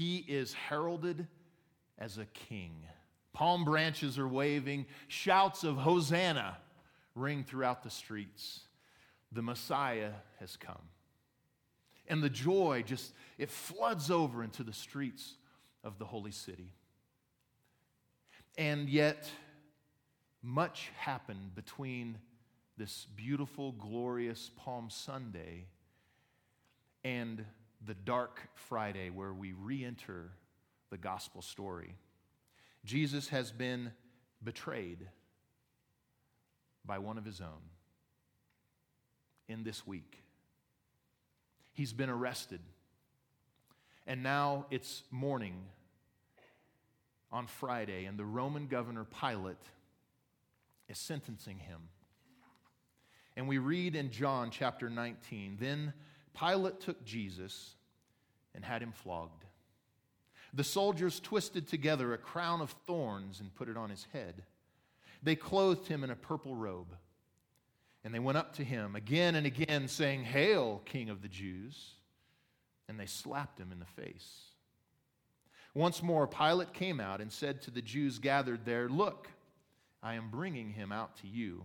he is heralded as a king. Palm branches are waving, shouts of Hosanna ring throughout the streets. The Messiah has come. And the joy just, it floods over into the streets of the holy city. And yet, much happened between this beautiful, glorious Palm Sunday and the dark Friday where we re enter the gospel story. Jesus has been betrayed by one of his own in this week. He's been arrested. And now it's morning on Friday, and the Roman governor Pilate is sentencing him. And we read in John chapter 19 Then Pilate took Jesus and had him flogged. The soldiers twisted together a crown of thorns and put it on his head. They clothed him in a purple robe. And they went up to him again and again, saying, Hail, King of the Jews! And they slapped him in the face. Once more, Pilate came out and said to the Jews gathered there, Look, I am bringing him out to you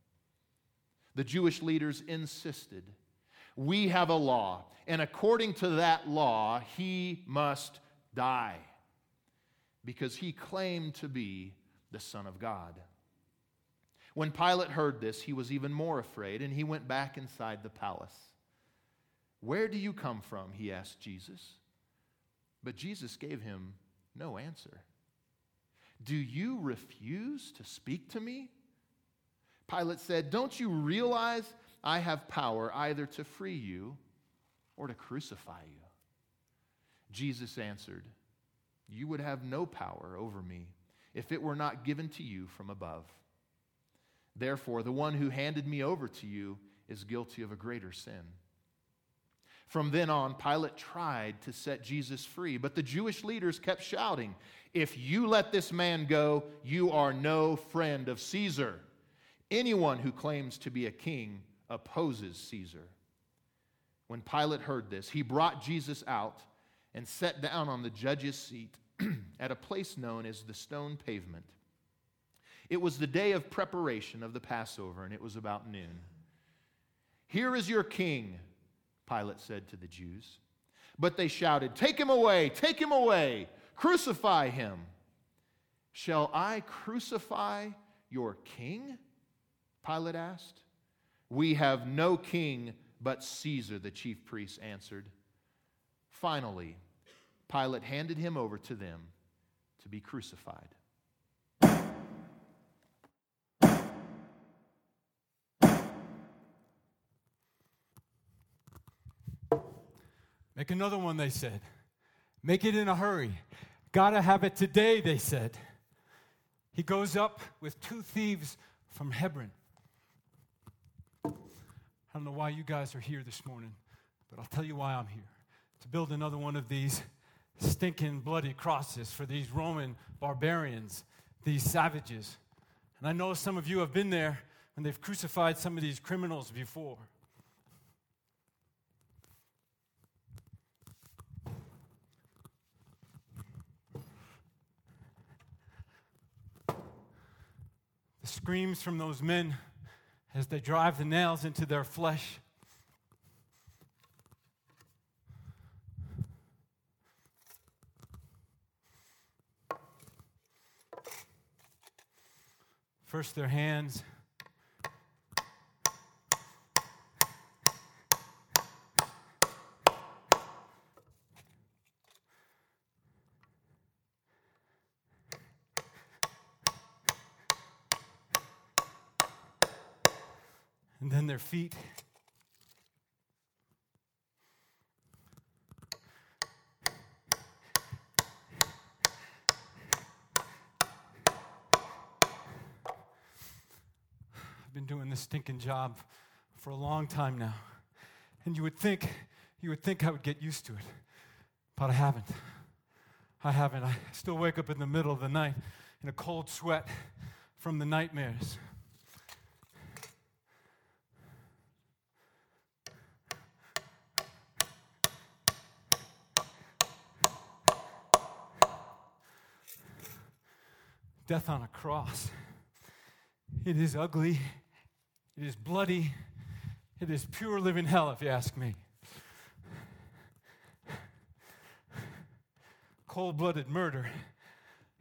The Jewish leaders insisted, We have a law, and according to that law, he must die because he claimed to be the Son of God. When Pilate heard this, he was even more afraid, and he went back inside the palace. Where do you come from? he asked Jesus. But Jesus gave him no answer. Do you refuse to speak to me? Pilate said, Don't you realize I have power either to free you or to crucify you? Jesus answered, You would have no power over me if it were not given to you from above. Therefore, the one who handed me over to you is guilty of a greater sin. From then on, Pilate tried to set Jesus free, but the Jewish leaders kept shouting, If you let this man go, you are no friend of Caesar. Anyone who claims to be a king opposes Caesar. When Pilate heard this, he brought Jesus out and sat down on the judge's seat at a place known as the stone pavement. It was the day of preparation of the Passover, and it was about noon. Here is your king, Pilate said to the Jews. But they shouted, Take him away, take him away, crucify him. Shall I crucify your king? Pilate asked. We have no king but Caesar, the chief priests answered. Finally, Pilate handed him over to them to be crucified. Make another one, they said. Make it in a hurry. Gotta have it today, they said. He goes up with two thieves from Hebron. I don't know why you guys are here this morning, but I'll tell you why I'm here to build another one of these stinking bloody crosses for these Roman barbarians, these savages. And I know some of you have been there and they've crucified some of these criminals before. The screams from those men as they drive the nails into their flesh. First, their hands. feet. I've been doing this stinking job for a long time now. And you would think, you would think I would get used to it, but I haven't. I haven't. I still wake up in the middle of the night in a cold sweat from the nightmares. Death on a cross. It is ugly. It is bloody. It is pure living hell, if you ask me. Cold blooded murder.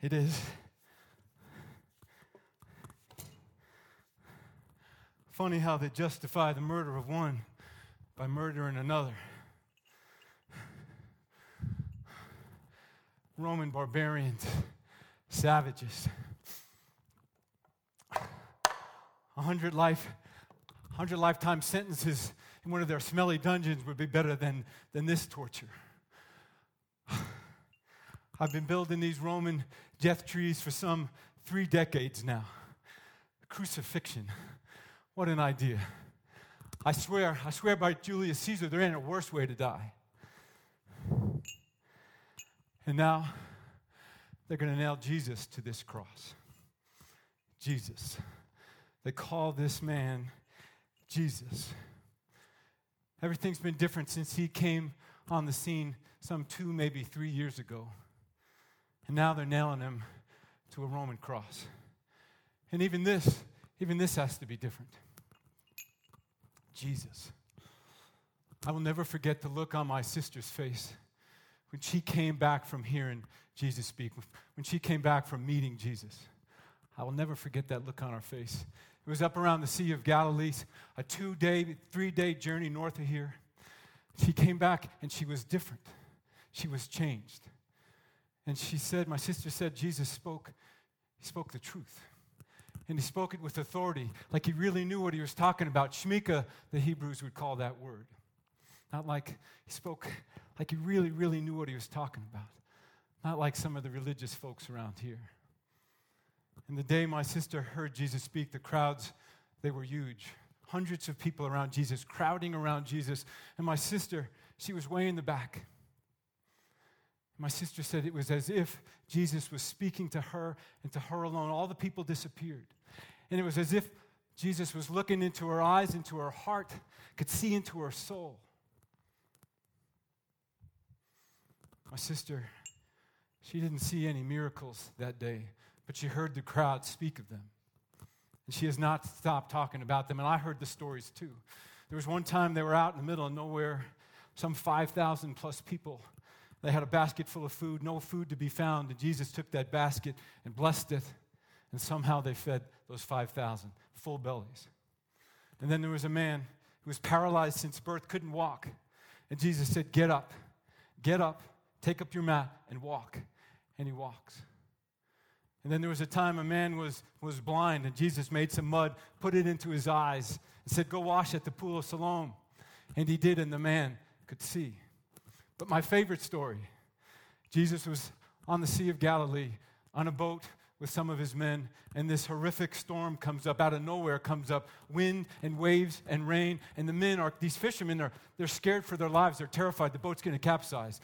It is. Funny how they justify the murder of one by murdering another. Roman barbarians, savages. A hundred life, hundred lifetime sentences in one of their smelly dungeons would be better than, than this torture. I've been building these Roman death trees for some three decades now. Crucifixion. What an idea. I swear, I swear by Julius Caesar, there ain't a worse way to die. And now they're going to nail Jesus to this cross. Jesus. They call this man Jesus. Everything's been different since he came on the scene some two, maybe three years ago. And now they're nailing him to a Roman cross. And even this, even this has to be different. Jesus. I will never forget the look on my sister's face when she came back from hearing Jesus speak, when she came back from meeting Jesus. I will never forget that look on her face. It was up around the Sea of Galilee, a two day, three day journey north of here. She came back and she was different. She was changed. And she said, My sister said, Jesus spoke, he spoke the truth. And he spoke it with authority, like he really knew what he was talking about. Shmika, the Hebrews would call that word. Not like he spoke like he really, really knew what he was talking about. Not like some of the religious folks around here. And the day my sister heard Jesus speak, the crowds, they were huge. Hundreds of people around Jesus, crowding around Jesus. And my sister, she was way in the back. My sister said it was as if Jesus was speaking to her and to her alone. All the people disappeared. And it was as if Jesus was looking into her eyes, into her heart, could see into her soul. My sister, she didn't see any miracles that day, but she heard the crowd speak of them. And she has not stopped talking about them. And I heard the stories too. There was one time they were out in the middle of nowhere, some 5,000 plus people. They had a basket full of food, no food to be found. And Jesus took that basket and blessed it. And somehow they fed those 5,000 full bellies. And then there was a man who was paralyzed since birth, couldn't walk. And Jesus said, Get up, get up, take up your mat, and walk. And he walks. And then there was a time a man was, was blind, and Jesus made some mud, put it into his eyes, and said, Go wash at the pool of Siloam. And he did, and the man could see. But my favorite story Jesus was on the Sea of Galilee on a boat with some of his men, and this horrific storm comes up out of nowhere, comes up wind and waves and rain. And the men are, these fishermen are, they're scared for their lives. They're terrified. The boat's going to capsize.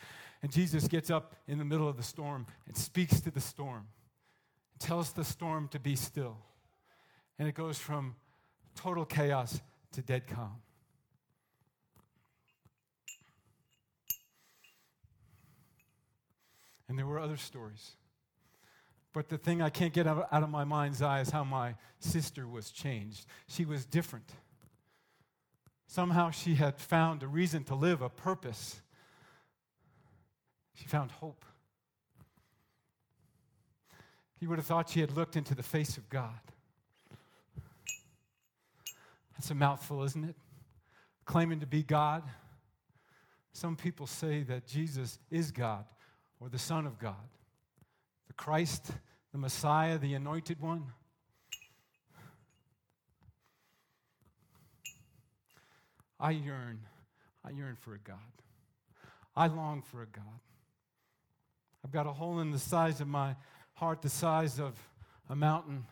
And Jesus gets up in the middle of the storm and speaks to the storm tells the storm to be still. And it goes from total chaos to dead calm. And there were other stories. But the thing I can't get out of my mind's eye is how my sister was changed. She was different. Somehow she had found a reason to live, a purpose. She found hope. You would have thought she had looked into the face of God. That's a mouthful, isn't it? Claiming to be God. Some people say that Jesus is God or the Son of God, the Christ, the Messiah, the Anointed One. I yearn, I yearn for a God. I long for a God. I've got a hole in the size of my heart the size of a mountain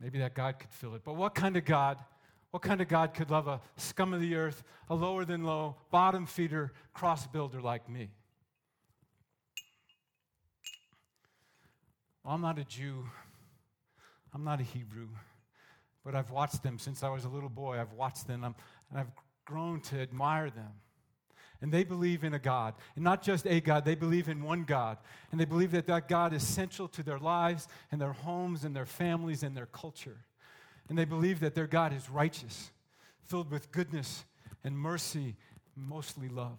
Maybe that God could fill it. But what kind of God? What kind of God could love a scum of the earth, a lower than low, bottom feeder, cross builder like me? Well, I'm not a Jew. I'm not a Hebrew. But I've watched them since I was a little boy. I've watched them and I've grown to admire them. And they believe in a God. And not just a God, they believe in one God. And they believe that that God is central to their lives and their homes and their families and their culture. And they believe that their God is righteous, filled with goodness and mercy, mostly love.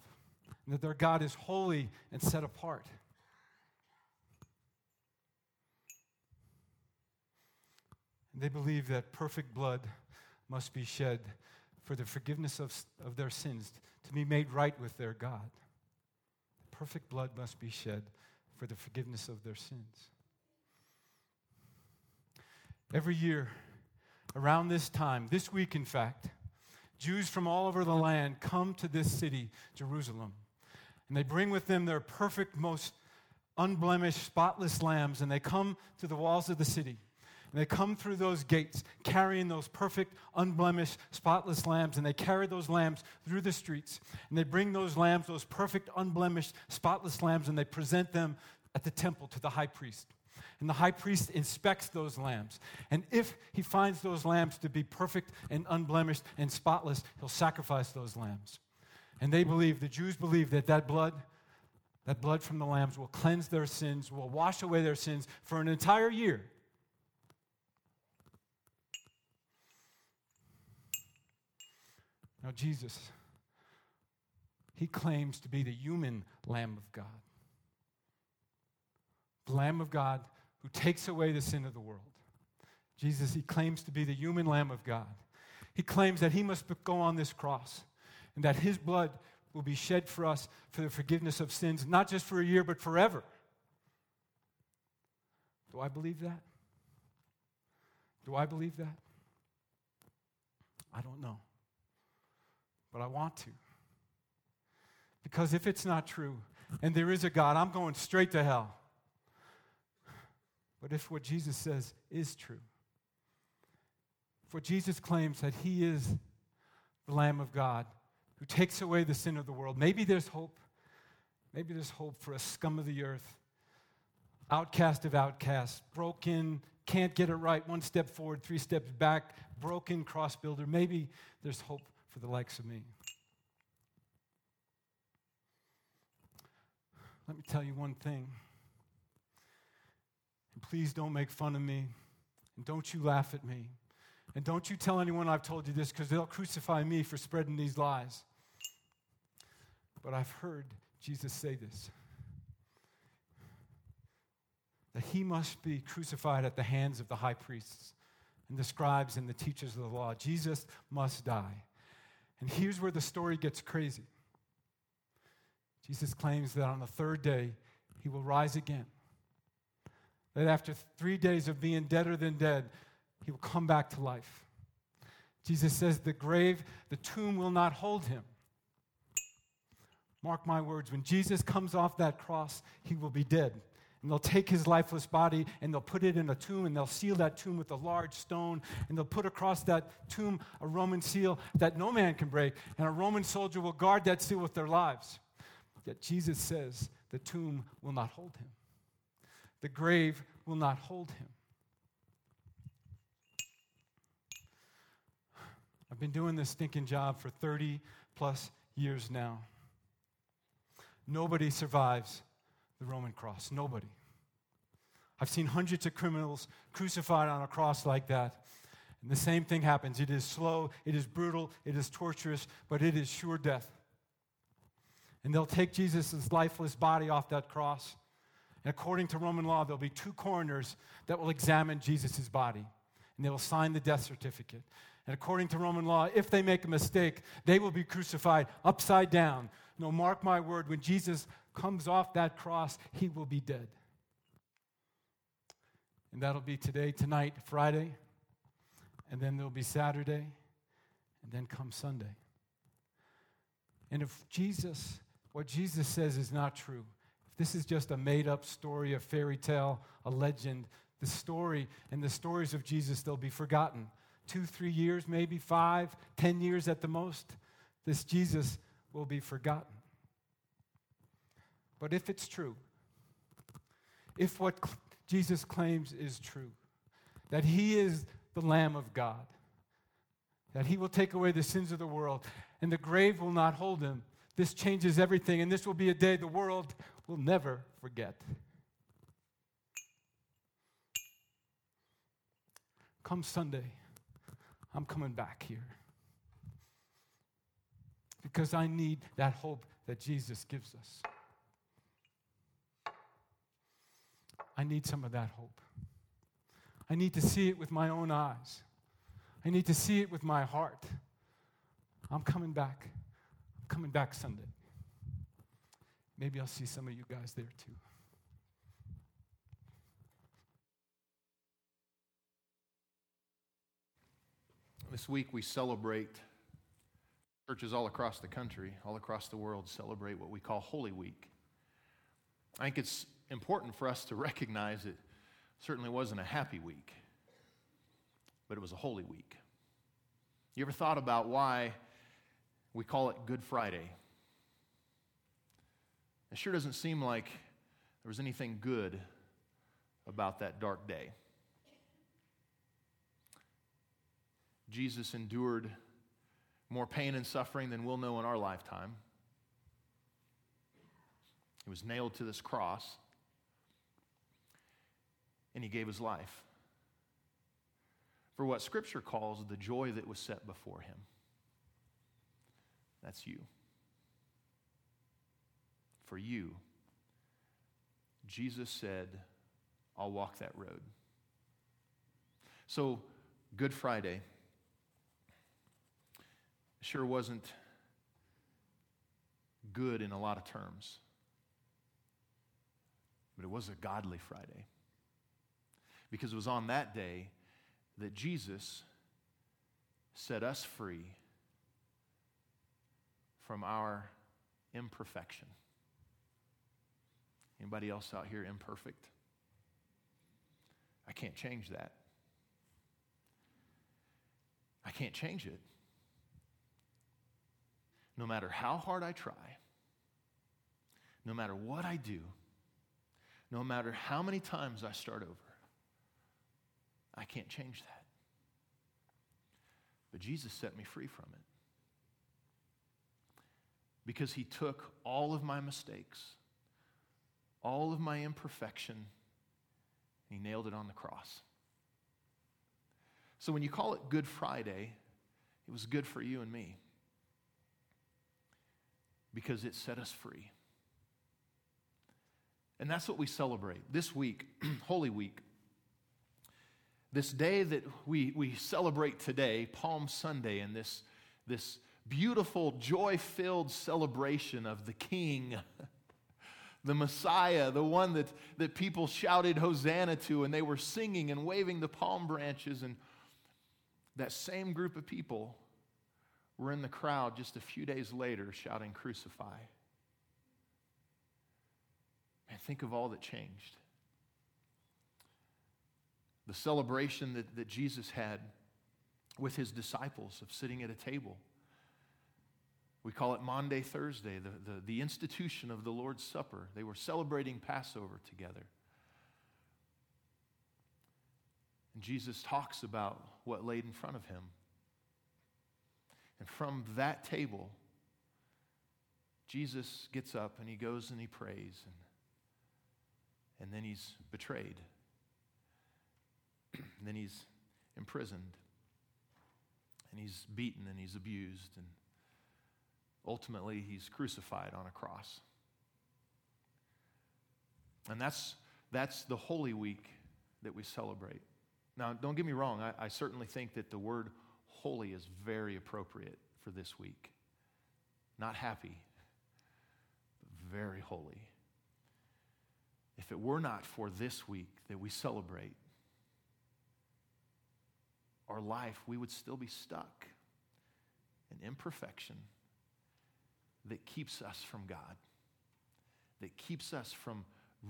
And that their God is holy and set apart. And they believe that perfect blood must be shed for the forgiveness of, of their sins, be made right with their God. Perfect blood must be shed for the forgiveness of their sins. Every year, around this time, this week in fact, Jews from all over the land come to this city, Jerusalem, and they bring with them their perfect, most unblemished, spotless lambs, and they come to the walls of the city. And they come through those gates carrying those perfect, unblemished, spotless lambs, and they carry those lambs through the streets. And they bring those lambs, those perfect, unblemished, spotless lambs, and they present them at the temple to the high priest. And the high priest inspects those lambs. And if he finds those lambs to be perfect and unblemished and spotless, he'll sacrifice those lambs. And they believe, the Jews believe that that blood, that blood from the lambs will cleanse their sins, will wash away their sins for an entire year. Now, Jesus, he claims to be the human Lamb of God. The Lamb of God who takes away the sin of the world. Jesus, he claims to be the human Lamb of God. He claims that he must go on this cross and that his blood will be shed for us for the forgiveness of sins, not just for a year, but forever. Do I believe that? Do I believe that? I don't know but I want to. Because if it's not true, and there is a God, I'm going straight to hell. But if what Jesus says is true, for Jesus claims that he is the Lamb of God who takes away the sin of the world, maybe there's hope. Maybe there's hope for a scum of the earth, outcast of outcasts, broken, can't get it right, one step forward, three steps back, broken cross builder. Maybe there's hope for the likes of me. Let me tell you one thing. And please don't make fun of me. And don't you laugh at me. And don't you tell anyone I've told you this because they'll crucify me for spreading these lies. But I've heard Jesus say this that he must be crucified at the hands of the high priests and the scribes and the teachers of the law. Jesus must die. And here's where the story gets crazy Jesus claims that on the third day, he will rise again. That after three days of being deader than dead, he will come back to life. Jesus says the grave, the tomb will not hold him. Mark my words, when Jesus comes off that cross, he will be dead. And they'll take his lifeless body and they'll put it in a tomb and they'll seal that tomb with a large stone and they'll put across that tomb a Roman seal that no man can break. And a Roman soldier will guard that seal with their lives. Yet Jesus says the tomb will not hold him, the grave will not hold him. I've been doing this stinking job for 30 plus years now. Nobody survives the Roman cross. Nobody. I've seen hundreds of criminals crucified on a cross like that. And the same thing happens. It is slow, it is brutal, it is torturous, but it is sure death. And they'll take Jesus' lifeless body off that cross. And according to Roman law, there'll be two coroners that will examine Jesus' body. And they will sign the death certificate. And according to Roman law, if they make a mistake, they will be crucified upside down. No, mark my word, when Jesus comes off that cross, he will be dead. And that'll be today, tonight, Friday, and then there'll be Saturday, and then come Sunday. And if Jesus, what Jesus says is not true, if this is just a made up story, a fairy tale, a legend, the story and the stories of Jesus, they'll be forgotten. Two, three years, maybe five, ten years at the most, this Jesus will be forgotten. But if it's true, if what Jesus claims is true, that he is the Lamb of God, that he will take away the sins of the world, and the grave will not hold him, this changes everything, and this will be a day the world will never forget. Come Sunday, I'm coming back here. Because I need that hope that Jesus gives us. I need some of that hope. I need to see it with my own eyes. I need to see it with my heart. I'm coming back. I'm coming back Sunday. Maybe I'll see some of you guys there too. This week we celebrate, churches all across the country, all across the world celebrate what we call Holy Week. I think it's important for us to recognize it certainly wasn't a happy week, but it was a holy week. You ever thought about why we call it Good Friday? It sure doesn't seem like there was anything good about that dark day. Jesus endured more pain and suffering than we'll know in our lifetime. He was nailed to this cross and he gave his life for what Scripture calls the joy that was set before him. That's you. For you, Jesus said, I'll walk that road. So, Good Friday sure wasn't good in a lot of terms, but it was a godly Friday because it was on that day that Jesus set us free from our imperfection. Anybody else out here imperfect? I can't change that. I can't change it. No matter how hard I try, no matter what I do, no matter how many times I start over, I can't change that. But Jesus set me free from it. Because he took all of my mistakes, all of my imperfection, he nailed it on the cross. So when you call it Good Friday, it was good for you and me because it set us free. And that's what we celebrate this week, Holy Week. This day that we, we celebrate today, Palm Sunday, and this, this beautiful, joy filled celebration of the King, the Messiah, the one that, that people shouted Hosanna to, and they were singing and waving the palm branches. And that same group of people were in the crowd just a few days later shouting, Crucify. And think of all that changed the celebration that, that Jesus had with his disciples of sitting at a table. We call it Maundy Thursday, the, the, the institution of the Lord's Supper. They were celebrating Passover together. And Jesus talks about what laid in front of him. And from that table, Jesus gets up and he goes and he prays, and, and then he's betrayed and then he's imprisoned. And he's beaten and he's abused. And ultimately, he's crucified on a cross. And that's, that's the Holy Week that we celebrate. Now, don't get me wrong, I, I certainly think that the word holy is very appropriate for this week. Not happy, but very holy. If it were not for this week that we celebrate, our life, we would still be stuck in imperfection that keeps us from God, that keeps us from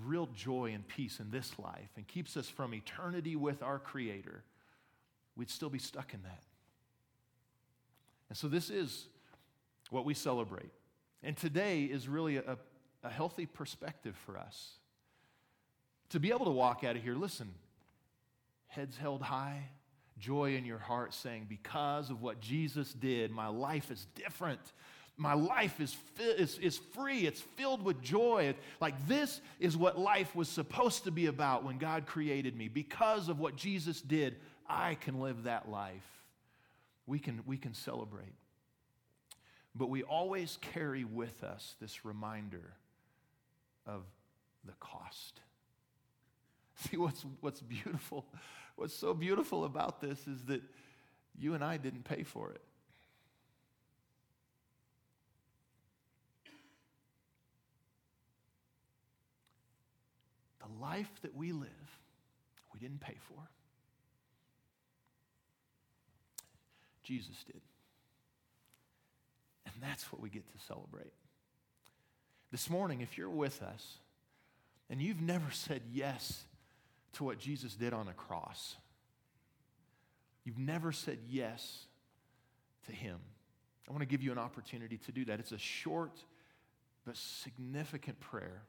real joy and peace in this life and keeps us from eternity with our Creator, we'd still be stuck in that. And so, this is what we celebrate. And today is really a, a healthy perspective for us. To be able to walk out of here, listen, heads held high, joy in your heart, saying, Because of what Jesus did, my life is different. My life is, is, is free. It's filled with joy. Like, this is what life was supposed to be about when God created me. Because of what Jesus did, I can live that life. We can, we can celebrate. But we always carry with us this reminder of the cost. See, what's, what's beautiful, what's so beautiful about this is that you and I didn't pay for it. The life that we live, we didn't pay for. Jesus did. And that's what we get to celebrate. This morning, if you're with us and you've never said yes to what Jesus did on the cross, you've never said yes to Him, I want to give you an opportunity to do that. It's a short but significant prayer.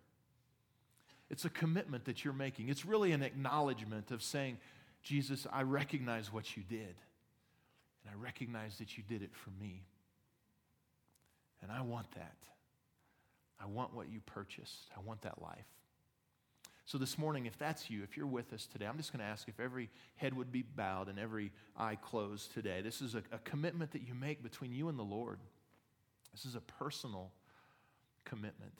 It's a commitment that you're making. It's really an acknowledgement of saying, Jesus, I recognize what you did, and I recognize that you did it for me. And I want that. I want what you purchased. I want that life. So, this morning, if that's you, if you're with us today, I'm just going to ask if every head would be bowed and every eye closed today. This is a, a, commitment that you make between you and the Lord. This is a personal commitment.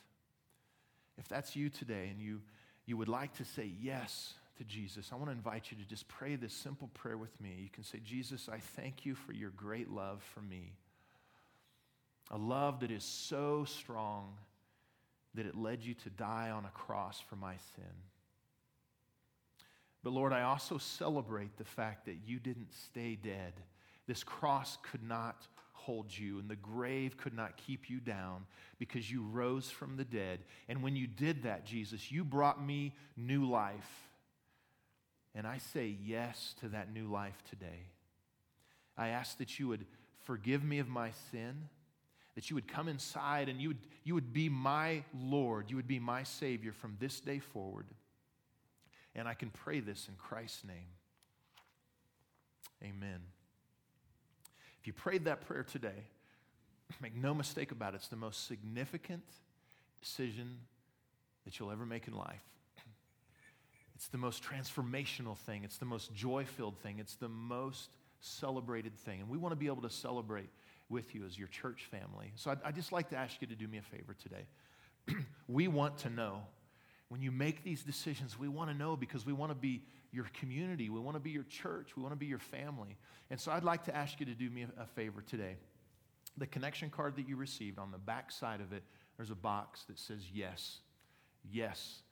If that's you today and you, you would like to say yes to Jesus, I want to invite you to just pray this simple prayer with me. You can say, Jesus, I thank you for your great love for me. A love that is so strong that it led you to die on a cross for my sin. But Lord, I also celebrate the fact that you didn't stay dead. This cross could not hold you, and the grave could not keep you down because you rose from the dead. And when you did that, Jesus, you brought me new life. And I say yes to that new life today. I ask that you would forgive me of my sin that you would come inside and you would, you would be my Lord, you would be my Savior from this day forward. And I can pray this in Christ's name. Amen. If you prayed that prayer today, make no mistake about it, it's the most significant decision that you'll ever make in life. It's the most transformational thing, it's the most joy filled thing, it's the most celebrated thing. And we want to be able to celebrate with you as your church family. So I'd, I'd just like to ask you to do me a favor today. we want to know. When you make these decisions, we want to know because we want to be your community. We want to be your church. We want to be your family. And so I'd like to ask you to do me a, a favor today. The connection card that you received, on the back side of it, there's a box that says yes. Yes.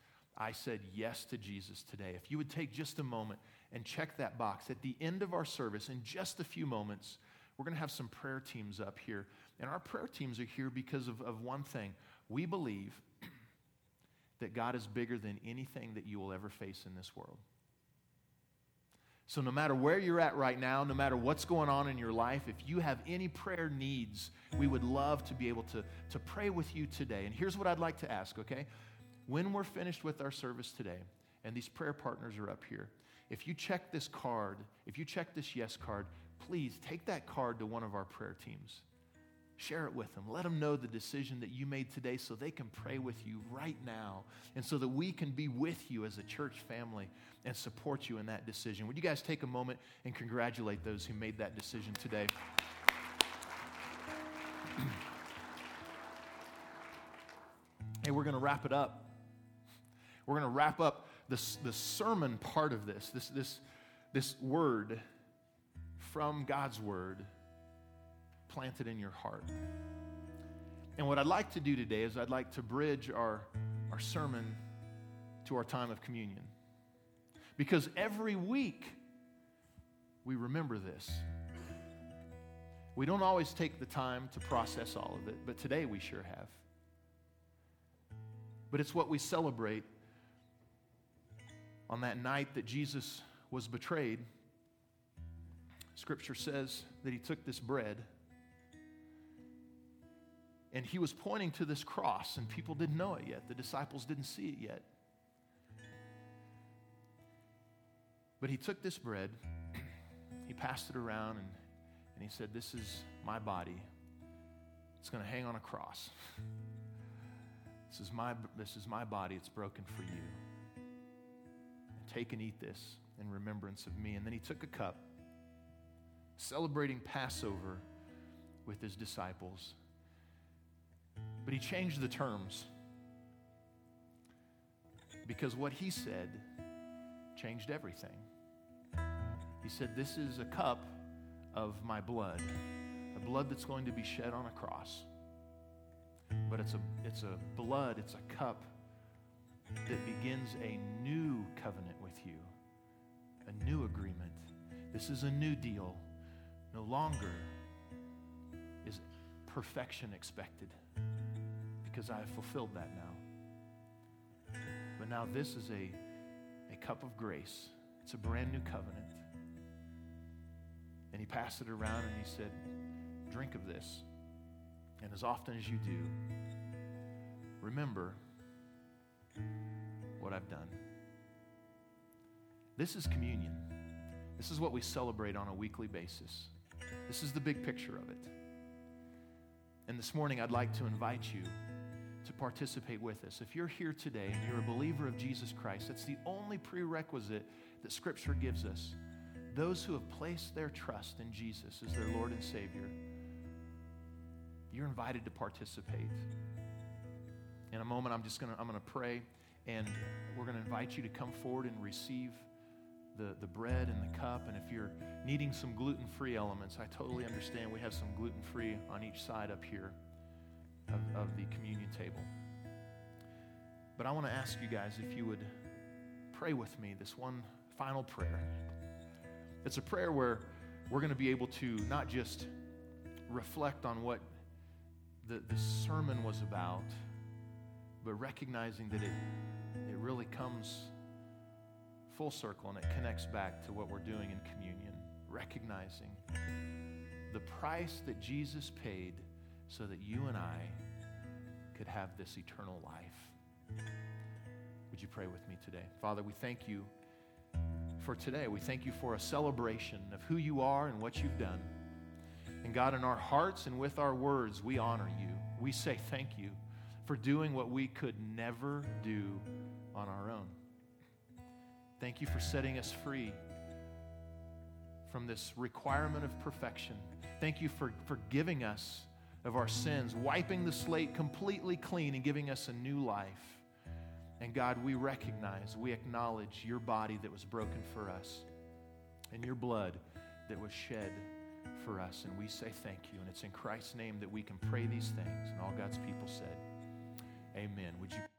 I said yes to Jesus today. If you would take just a moment and check that box at the end of our service, in just a few moments, we're going to have some prayer teams up here. And our prayer teams are here because of, of one thing. We believe that God is bigger than anything that you will ever face in this world. So, no matter where you're at right now, no matter what's going on in your life, if you have any prayer needs, we would love to be able to, to pray with you today. And here's what I'd like to ask, okay? When we're finished with our service today, and these prayer partners are up here, if you check this card, if you check this yes card, please take that card to one of our prayer teams. Share it with them. Let them know the decision that you made today so they can pray with you right now and so that we can be with you as a church family and support you in that decision. Would you guys take a moment and congratulate those who made that decision today? hey, we're going to wrap it up. We're going to wrap up this, the sermon part of this, this, this, this word from God's word planted in your heart. And what I'd like to do today is I'd like to bridge our, our sermon to our time of communion. Because every week we remember this. We don't always take the time to process all of it, but today we sure have. But it's what we celebrate On that night that Jesus was betrayed, Scripture says that he took this bread and he was pointing to this cross, and people didn't know it yet. The disciples didn't see it yet. But he took this bread, he passed it around, and, and he said, This is my body. It's going to hang on a cross. This is, my, this is my body. It's broken for you. Take and eat this in remembrance of me. And then he took a cup, celebrating Passover with his disciples. But he changed the terms because what he said changed everything. He said, This is a cup of my blood, a blood that's going to be shed on a cross. But it's a, it's a blood, it's a cup that begins a new covenant new agreement. This is a new deal. No longer is perfection expected because I have fulfilled that now. But now this is a, a cup of grace. It's a brand new covenant. And he passed it around and he said, Drink of this. And as often as you do, remember what I've done. This is communion. This is what we celebrate on a weekly basis. This is the big picture of it. And this morning, I'd like to invite you to participate with us. If you're here today and you're a believer of Jesus Christ, that's the only prerequisite that Scripture gives us. Those who have placed their trust in Jesus as their Lord and Savior, you're invited to participate. In a moment, I'm just to I'm to pray, and we're to invite you to come forward and receive the, the bread and the cup. And if you're needing some gluten free elements, I totally understand. We have some gluten free on each side up here of, of the communion table. But I want to ask you guys if you would pray with me this one final prayer. It's a prayer where we're going to be able to not just reflect on what the, the sermon was about, but recognizing that it, it really comes full circle and it connects back to what we're doing in communion, recognizing the price that Jesus paid so that you and I could have this eternal life. Would you pray with me today? Father, we thank you for today. We thank you for a celebration of who you are and what you've done. And God, in our hearts and with our words, we honor you. We say thank you for doing what we could never do on our own. Thank you for setting us free from this requirement of perfection. Thank you for forgiving us of our sins, wiping the slate completely clean and giving us a new life. And God, we recognize, we acknowledge your body that was broken for us and your blood that was shed for us. And we say thank you. And it's in Christ's name that we can pray these things. And all God's people said, Amen. Would you